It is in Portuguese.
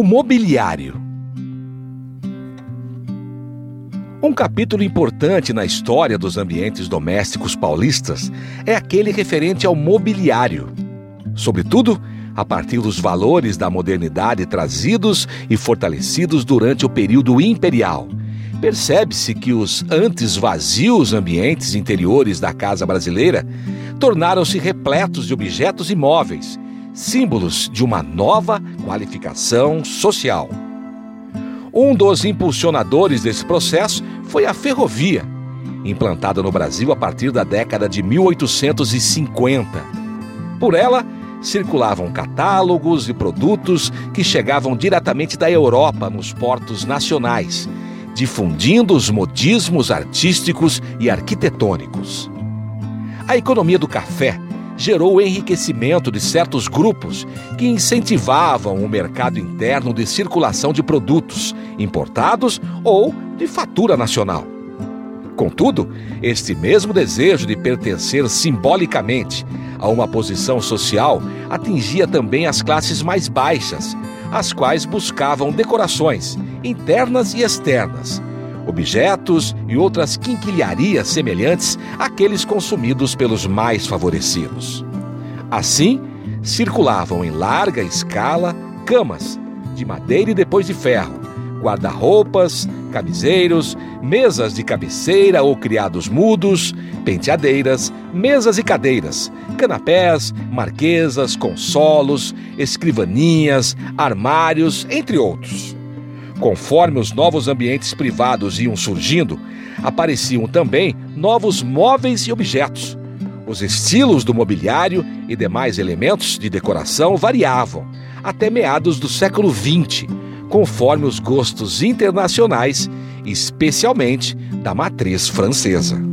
O mobiliário. Um capítulo importante na história dos ambientes domésticos paulistas é aquele referente ao mobiliário. Sobretudo, a partir dos valores da modernidade trazidos e fortalecidos durante o período imperial. Percebe-se que os antes vazios ambientes interiores da casa brasileira tornaram-se repletos de objetos imóveis símbolos de uma nova qualificação social. Um dos impulsionadores desse processo foi a ferrovia, implantada no Brasil a partir da década de 1850. Por ela, circulavam catálogos e produtos que chegavam diretamente da Europa nos portos nacionais, difundindo os modismos artísticos e arquitetônicos. A economia do café gerou o enriquecimento de certos grupos que incentivavam o mercado interno de circulação de produtos importados ou de fatura nacional. Contudo, este mesmo desejo de pertencer simbolicamente a uma posição social atingia também as classes mais baixas, as quais buscavam decorações internas e externas objetos e outras quinquilharias semelhantes àqueles consumidos pelos mais favorecidos. Assim, circulavam em larga escala camas de madeira e depois de ferro, guarda-roupas, camiseiros, mesas de cabeceira ou criados mudos, penteadeiras, mesas e cadeiras, canapés, marquesas, consolos, escrivaninhas, armários, entre outros. Conforme os novos ambientes privados iam surgindo, apareciam também novos móveis e objetos. Os estilos do mobiliário e demais elementos de decoração variavam até meados do século XX, conforme os gostos internacionais, especialmente da matriz francesa.